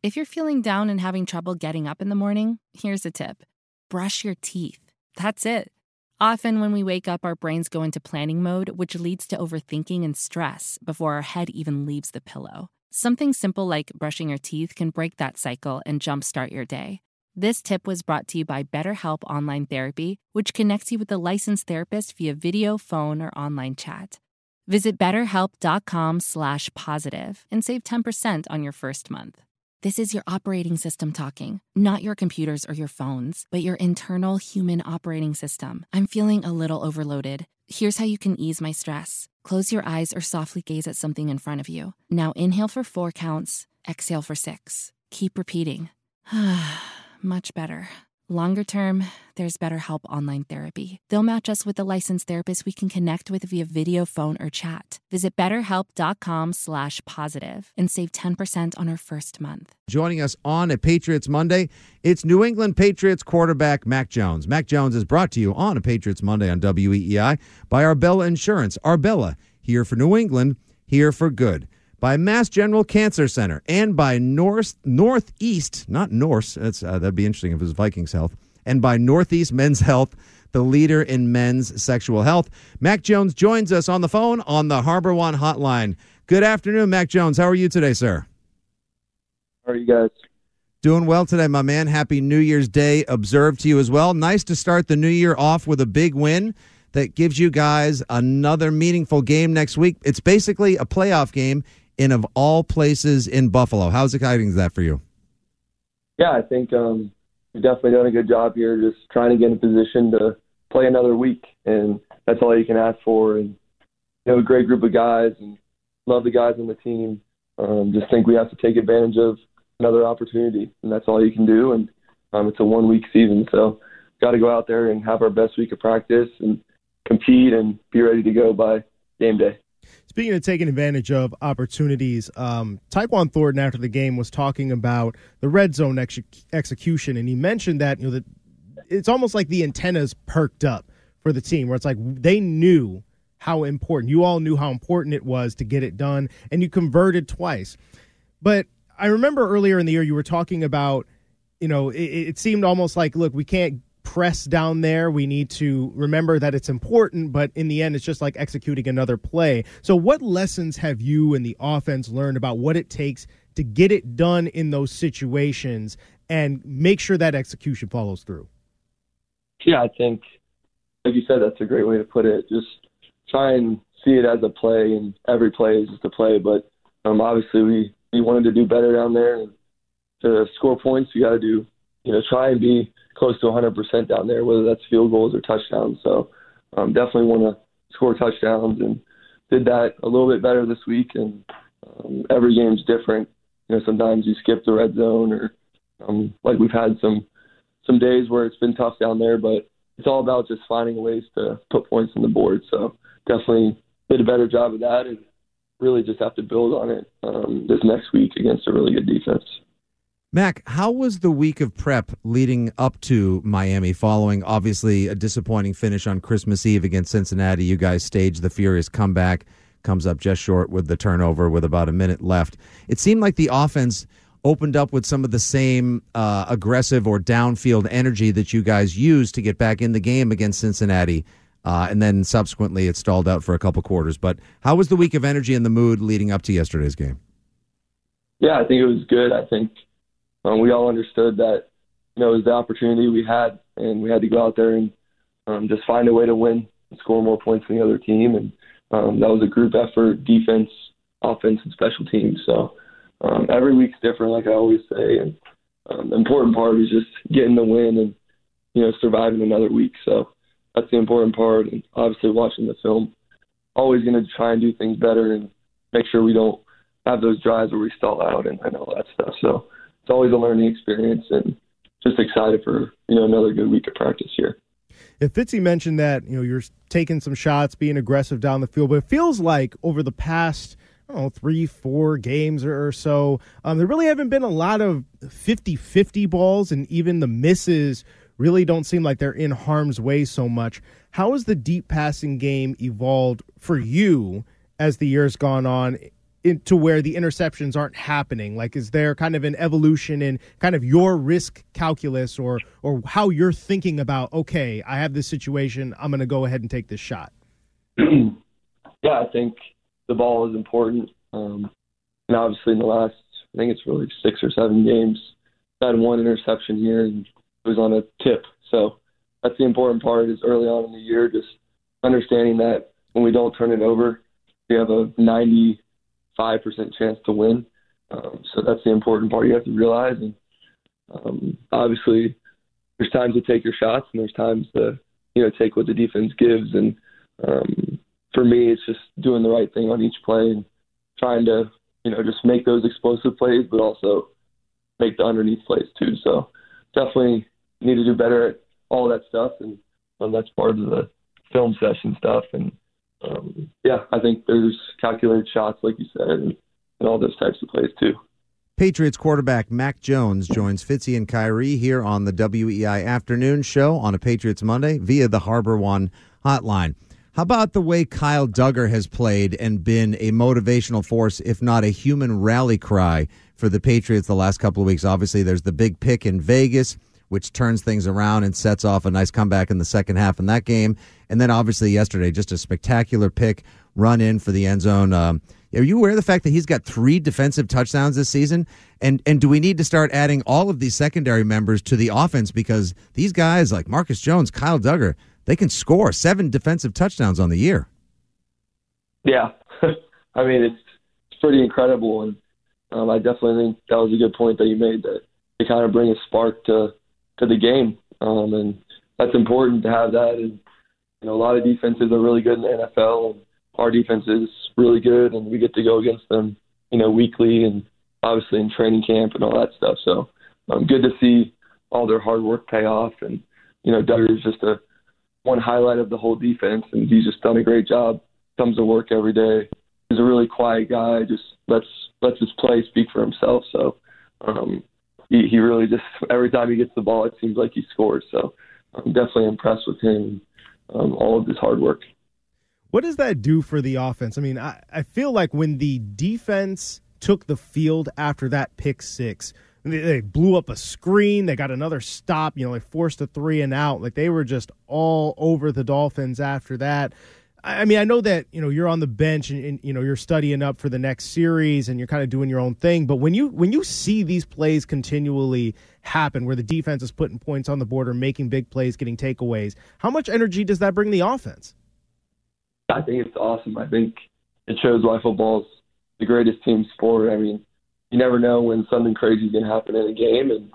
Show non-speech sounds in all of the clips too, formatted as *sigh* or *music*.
If you're feeling down and having trouble getting up in the morning, here's a tip brush your teeth. That's it. Often, when we wake up, our brains go into planning mode, which leads to overthinking and stress before our head even leaves the pillow. Something simple like brushing your teeth can break that cycle and jumpstart your day. This tip was brought to you by BetterHelp Online Therapy, which connects you with a licensed therapist via video, phone, or online chat. Visit betterhelp.com slash positive and save 10% on your first month. This is your operating system talking, not your computers or your phones, but your internal human operating system. I'm feeling a little overloaded. Here's how you can ease my stress. Close your eyes or softly gaze at something in front of you. Now inhale for four counts, exhale for six. Keep repeating. *sighs* Much better. Longer term, there's BetterHelp Online Therapy. They'll match us with a licensed therapist we can connect with via video, phone, or chat. Visit betterhelp.com slash positive and save 10% on our first month. Joining us on a Patriots Monday, it's New England Patriots quarterback Mac Jones. Mac Jones is brought to you on a Patriots Monday on WEEI by Arbella Insurance. Arbella, here for New England, here for good by Mass General Cancer Center and by North Northeast, not Norse. That's uh, that'd be interesting if it was Vikings Health, and by Northeast Men's Health, the leader in men's sexual health. Mac Jones joins us on the phone on the HarborOne Hotline. Good afternoon, Mac Jones. How are you today, sir? How are you guys? Doing well today, my man. Happy New Year's Day observed to you as well. Nice to start the new year off with a big win that gives you guys another meaningful game next week. It's basically a playoff game in of all places in Buffalo. How's exciting is that for you? Yeah, I think um, we've definitely done a good job here, just trying to get in position to play another week, and that's all you can ask for. And you know, a great group of guys, and love the guys on the team. Um, just think we have to take advantage of another opportunity, and that's all you can do. And um, it's a one week season, so got to go out there and have our best week of practice and compete and be ready to go by game day. Speaking of taking advantage of opportunities, um, Tyquan Thornton after the game was talking about the red zone ex- execution, and he mentioned that you know that it's almost like the antennas perked up for the team, where it's like they knew how important you all knew how important it was to get it done, and you converted twice. But I remember earlier in the year you were talking about, you know, it, it seemed almost like, look, we can't press down there. We need to remember that it's important, but in the end, it's just like executing another play. So, what lessons have you and the offense learned about what it takes to get it done in those situations and make sure that execution follows through? Yeah, I think, like you said, that's a great way to put it. Just try and see it as a play, and every play is just a play. But um, obviously, we, we wanted to do better down there. To score points, you got to do, you know, try and be close to 100% down there, whether that's field goals or touchdowns. So um, definitely want to score touchdowns and did that a little bit better this week. And um, every game's different. You know, sometimes you skip the red zone, or um, like we've had some some days where it's been tough down there. But it's all about just finding ways to put points on the board. So definitely did a better job of that, and really just have to build on it um, this next week against a really good defense. Mac, how was the week of prep leading up to Miami following obviously a disappointing finish on Christmas Eve against Cincinnati? You guys staged the furious comeback, comes up just short with the turnover with about a minute left. It seemed like the offense opened up with some of the same uh, aggressive or downfield energy that you guys used to get back in the game against Cincinnati. Uh, and then subsequently it stalled out for a couple quarters. But how was the week of energy and the mood leading up to yesterday's game? Yeah, I think it was good. I think um, we all understood that you know it was the opportunity we had, and we had to go out there and um, just find a way to win, and score more points than the other team, and um, that was a group effort, defense, offense, and special teams. So um, every week's different, like I always say, and um, the important part is just getting the win and you know surviving another week. So that's the important part, and obviously watching the film, always going to try and do things better and make sure we don't have those drives where we stall out and, and all that stuff. So it's always a learning experience, and just excited for you know another good week of practice here. If Fitzy mentioned that you know you're taking some shots, being aggressive down the field, but it feels like over the past I don't know, three, four games or, so, um, there really haven't been a lot of 50 50 balls, and even the misses really don't seem like they're in harm's way so much. How has the deep passing game evolved for you as the years gone on into where the interceptions aren't happening? Like, is there kind of an evolution in kind of your risk calculus or or how you're thinking about? Okay, I have this situation. I'm going to go ahead and take this shot. *clears throat* yeah, I think the ball is important. Um, and obviously, in the last, I think it's really six or seven games, I had one interception here, and it was on a tip. So that's the important part. Is early on in the year, just understanding that when we don't turn it over, we have a 95% chance to win. Um, so that's the important part you have to realize. And um, obviously, there's times to take your shots, and there's times to you know take what the defense gives. And um, for me, it's just doing the right thing on each play and trying to, you know, just make those explosive plays, but also make the underneath plays too. So definitely need to do better at all that stuff, and um, that's part of the film session stuff. And um, yeah, I think there's calculated shots, like you said, and, and all those types of plays too. Patriots quarterback Mac Jones joins Fitzy and Khari here on the WEEI Afternoon Show on a Patriots Monday via the HarborOne hotline. How about the way Kyle Dugger has played and been a motivational force, if not a human rally cry for the Patriots the last couple of weeks? Obviously, there's the big pick in Vegas, which turns things around and sets off a nice comeback in the second half in that game. And then obviously yesterday, just a spectacular pick run in for the end zone. Um, are you aware of the fact that he's got three defensive touchdowns this season? And and do we need to start adding all of these secondary members to the offense because these guys like Marcus Jones, Kyle Dugger, they can score seven defensive touchdowns on the year. Yeah, *laughs* I mean it's it's pretty incredible, and um, I definitely think that was a good point that you made that they kind of bring a spark to to the game, um, and that's important to have that. And you know, a lot of defenses are really good in the NFL, and our defense is really good, and we get to go against them, you know, weekly and obviously in training camp and all that stuff. So, um, good to see all their hard work pay off, and you know, Dugger is just a one highlight of the whole defense, and he's just done a great job. Comes to work every day. He's a really quiet guy. Just lets lets his play speak for himself. So um, he he really just every time he gets the ball, it seems like he scores. So I'm definitely impressed with him, um, all of this hard work. What does that do for the offense? I mean, I, I feel like when the defense took the field after that pick six, they blew up a screen. They got another stop. You know, they forced a three and out. Like they were just all over the Dolphins after that. I mean, I know that you know you're on the bench and, and, you know you're studying up for the next series and you're kind of doing your own thing. But when you when you see these plays continually happen, where the defense is putting points on the board or making big plays, getting takeaways, how much energy does that bring the offense? I think it's awesome. I think it shows why football's the greatest team sport. I mean, you never know when something crazy is going to happen in a game. And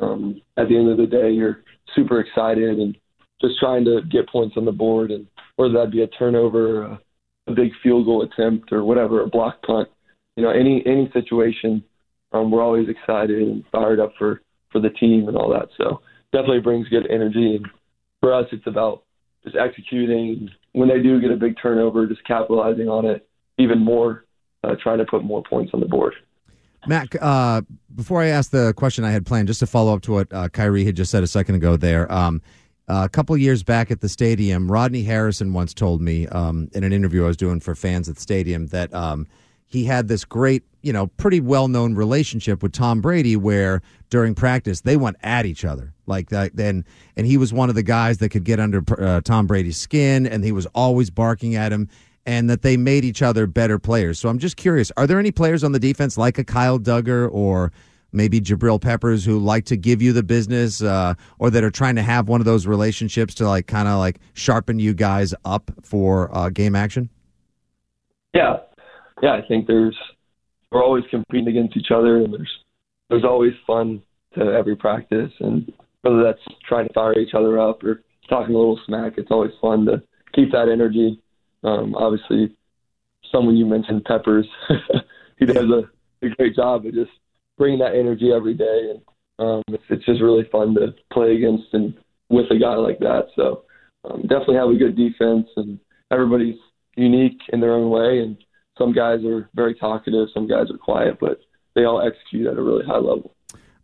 um, at the end of the day, you're super excited and just trying to get points on the board, and whether that be a turnover, a, a big field goal attempt, or whatever, a block punt. You know, any any situation, um, we're always excited and fired up for for the team and all that. So definitely brings good energy. And for us, it's about just executing. When they do get a big turnover, just capitalizing on it even more, uh, trying to put more points on the board. Mac, uh, before I ask the question I had planned, just to follow up to what uh, Khari had just said a second ago there. Um, uh, a couple years back at the stadium, Rodney Harrison once told me um, in an interview I was doing for fans at the stadium that um, he had this great, you know, pretty well known relationship with Tom Brady where during practice they went at each other. Like that, then, and he was one of the guys that could get under uh, Tom Brady's skin, and he was always barking at him and that they made each other better players. So I'm just curious: are there any players on the defense like a Kyle Dugger or maybe Jabril Peppers who like to give you the business, uh, or that are trying to have one of those relationships to like kind of like sharpen you guys up for uh, game action? Yeah, yeah. I think there's we're always competing against each other, and there's there's always fun to every practice, and whether that's trying to fire each other up or talking a little smack, it's always fun to keep that energy um, obviously, someone you mentioned, Peppers, *laughs* he does a, a great job of just bringing that energy every day, and um, it's, it's just really fun to play against and with a guy like that. So um, definitely have a good defense, and everybody's unique in their own way. And some guys are very talkative, some guys are quiet, but they all execute at a really high level.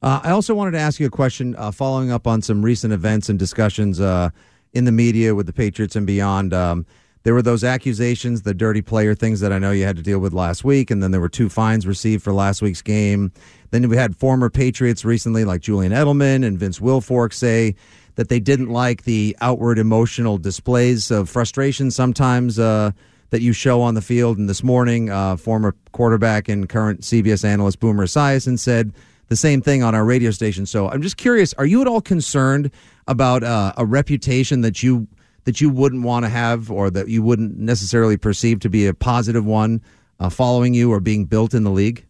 Uh, I also wanted to ask you a question uh, following up on some recent events and discussions uh, in the media with the Patriots and beyond. Um, there were those accusations, the dirty player things that I know you had to deal with last week, and then there were two fines received for last week's game. Then we had former Patriots recently, like Julian Edelman and Vince Wilfork, say that they didn't like the outward emotional displays of frustration sometimes uh, that you show on the field. And this morning, uh, former quarterback and current CBS analyst Boomer Esiason said the same thing on our radio station. So I'm just curious: Are you at all concerned about uh, a reputation that you that you wouldn't want to have, or that you wouldn't necessarily perceive to be a positive one, uh, following you or being built in the league?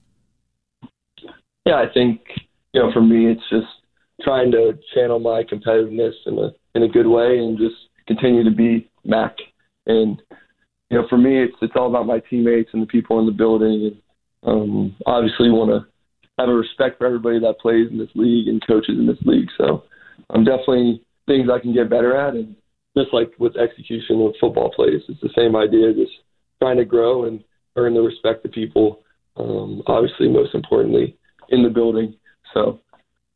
Yeah, I think you know, for me, it's just trying to channel my competitiveness in a in a good way and just continue to be Mac. And you know, for me, it's it's all about my teammates and the people in the building, and um, obviously want to have a respect for everybody that plays in this league and coaches in this league. So, I'm definitely things I can get better at, and just like with execution of football plays, it's the same idea. Just trying to grow and earn the respect of people. Um, obviously, most importantly, in the building. So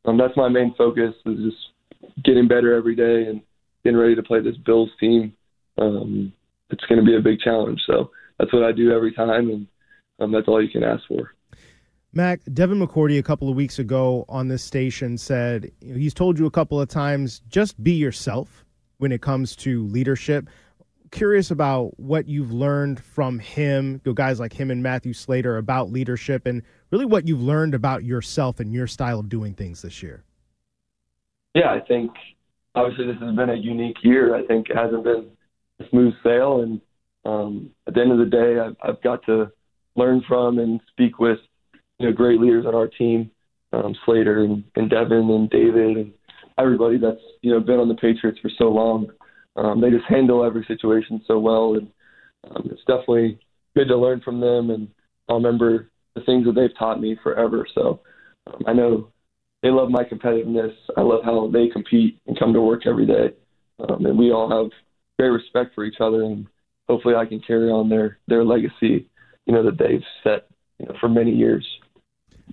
um, that's my main focus is just getting better every day and getting ready to play this Bills team. Um, it's going to be a big challenge. So that's what I do every time, and um, that's all you can ask for. Mac, Devin McCourty a couple of weeks ago on this station said he's told you a couple of times just be yourself when it comes to leadership. Curious about what you've learned from him, guys like him and Matthew Slater about leadership, and really what you've learned about yourself and your style of doing things this year. Yeah, I think obviously this has been a unique year. I think it hasn't been a smooth sail, and um, at the end of the day, I've, I've got to learn from and speak with you know great leaders on our team, um, Slater and, and Devin and David and everybody that's you know been on the Patriots for so long. Um, they just handle every situation so well, and um, it's definitely good to learn from them. And I'll remember the things that they've taught me forever. So um, I know they love my competitiveness. I love how they compete and come to work every day, um, and we all have great respect for each other. And hopefully, I can carry on their their legacy, you know, that they've set you know for many years.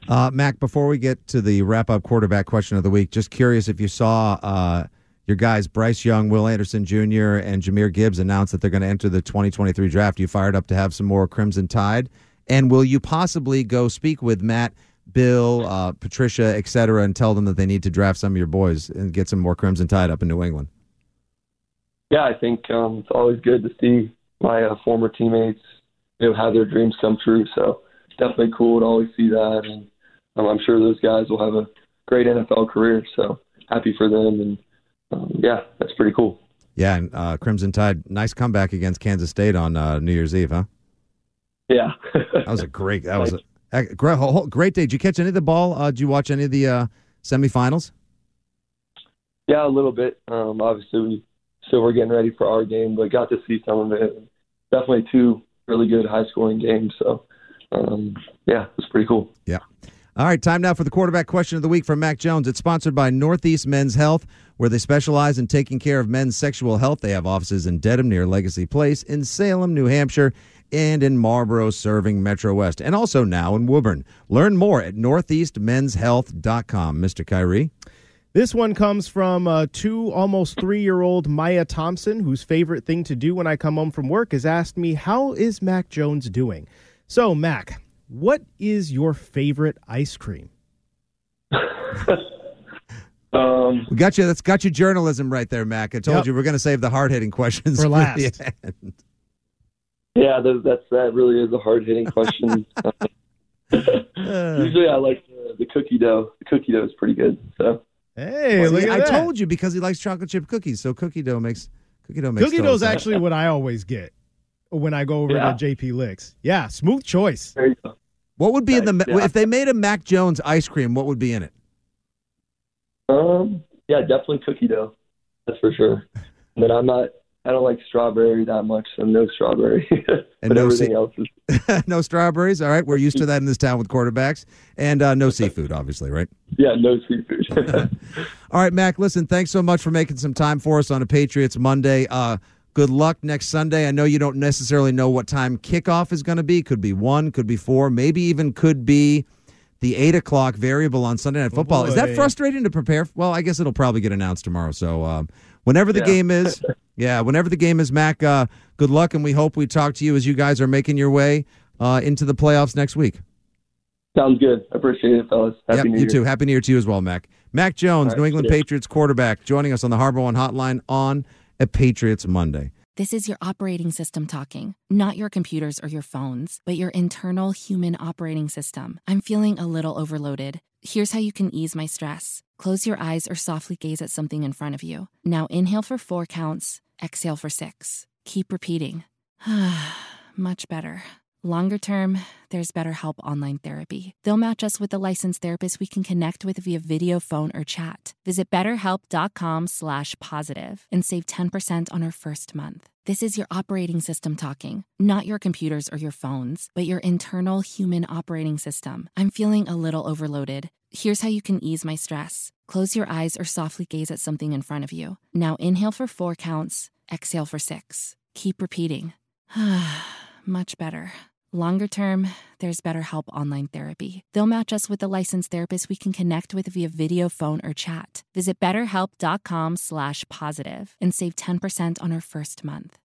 Uh, Mac, before we get to the wrap up quarterback question of the week, just curious if you saw uh, your guys, Bryce Young, Will Anderson Jr., and Jahmyr Gibbs, announce that they're going to enter the 2023 draft. You fired up to have some more Crimson Tide? And will you possibly go speak with Matt, Bill, uh, Patricia, et cetera, and tell them that they need to draft some of your boys and get some more Crimson Tide up in New England? Yeah, I think um, it's always good to see my uh, former teammates you know, have their dreams come true. So definitely cool to always see that. And um, I'm sure those guys will have a great NFL career. So happy for them, and um, yeah, that's pretty cool. Yeah, and uh, Crimson Tide, nice comeback against Kansas State on uh, New Year's Eve, huh? Yeah, that was a great. That was a, *laughs* a great, great day. Did you catch any of the ball? Uh, did you watch any of the uh, semifinals? Yeah, a little bit. Um, obviously, we still were getting ready for our game, but got to see some of it. Definitely two really good high scoring games. So, um, yeah, it's pretty cool. Yeah. All right, time now for the quarterback question of the week from Mac Jones. It's sponsored by Northeast Men's Health, where they specialize in taking care of men's sexual health. They have offices in Dedham near Legacy Place, in Salem, New Hampshire, and in Marlborough, serving Metro West, and also now in Woburn. Learn more at northeastmenshealth.com. Mr. Khari. This one comes from uh, two almost three year old Maya Thompson, whose favorite thing to do when I come home from work is ask me, How is Mac Jones doing? So, Mac, what is your favorite ice cream? *laughs* um, we got you. That's got you journalism right there, Mac. I told yep. you we're going to save the hard hitting questions for last. yeah, that's that really is a hard hitting question. *laughs* Usually, I like the, the, cookie dough. The cookie dough is pretty good. So, hey, well, I that. told you because he likes chocolate chip cookies. So cookie dough makes cookie dough makes cookie dough is actually what I always get when I go over yeah. to JP Licks. Yeah, smooth choice. What would be in the yeah. if they made a Mac Jones ice cream? What would be in it? Um, yeah, definitely cookie dough. That's for sure. *laughs* but I'm not I don't like strawberry that much, so no strawberry. *laughs* And but no everything se- else is *laughs* no strawberries. All right, we're used to that in this town with quarterbacks, and uh, no seafood, obviously, right? yeah, no seafood. All right, Mac. Listen, thanks so much for making some time for us on a Patriots Monday. Uh, good luck next Sunday. I know you don't necessarily know what time kickoff is going to be. Could be one, could be four, maybe even could be the eight o'clock variable on Sunday Night Football. is that frustrating to prepare? Well, I guess it'll probably get announced tomorrow. So um, whenever the Yeah. game is, *laughs* yeah, whenever the game is, Mac. Uh, good luck, and we hope we talk to you as you guys are making your way uh, into the playoffs next week. Sounds good. Appreciate it, fellas. Happy yep, New you Year. too. Happy New Year to you as well, Mac. Mac Jones, All right, New England cheers. Patriots quarterback, joining us on the HarborOne Hotline on a Patriots Monday. This is your operating system talking, not your computers or your phones, but your internal human operating system. I'm feeling a little overloaded. Here's how you can ease my stress. Close your eyes or softly gaze at something in front of you. Now inhale for four counts, exhale for six. Keep repeating. *sighs* Much better. Longer term, there's BetterHelp Online Therapy. They'll match us with a licensed therapist we can connect with via video, phone, or chat. Visit betterhelp.com slash positive and save 10% on our first month. This is your operating system talking, not your computers or your phones, but your internal human operating system. I'm feeling a little overloaded. Here's how you can ease my stress. Close your eyes or softly gaze at something in front of you. Now inhale for four counts, exhale for six. Keep repeating. *sighs* Much better. Longer term, there's BetterHelp Online Therapy. They'll match us with a licensed therapist we can connect with via video, phone, or chat. Visit betterhelp.com slash positive and save 10% on our first month.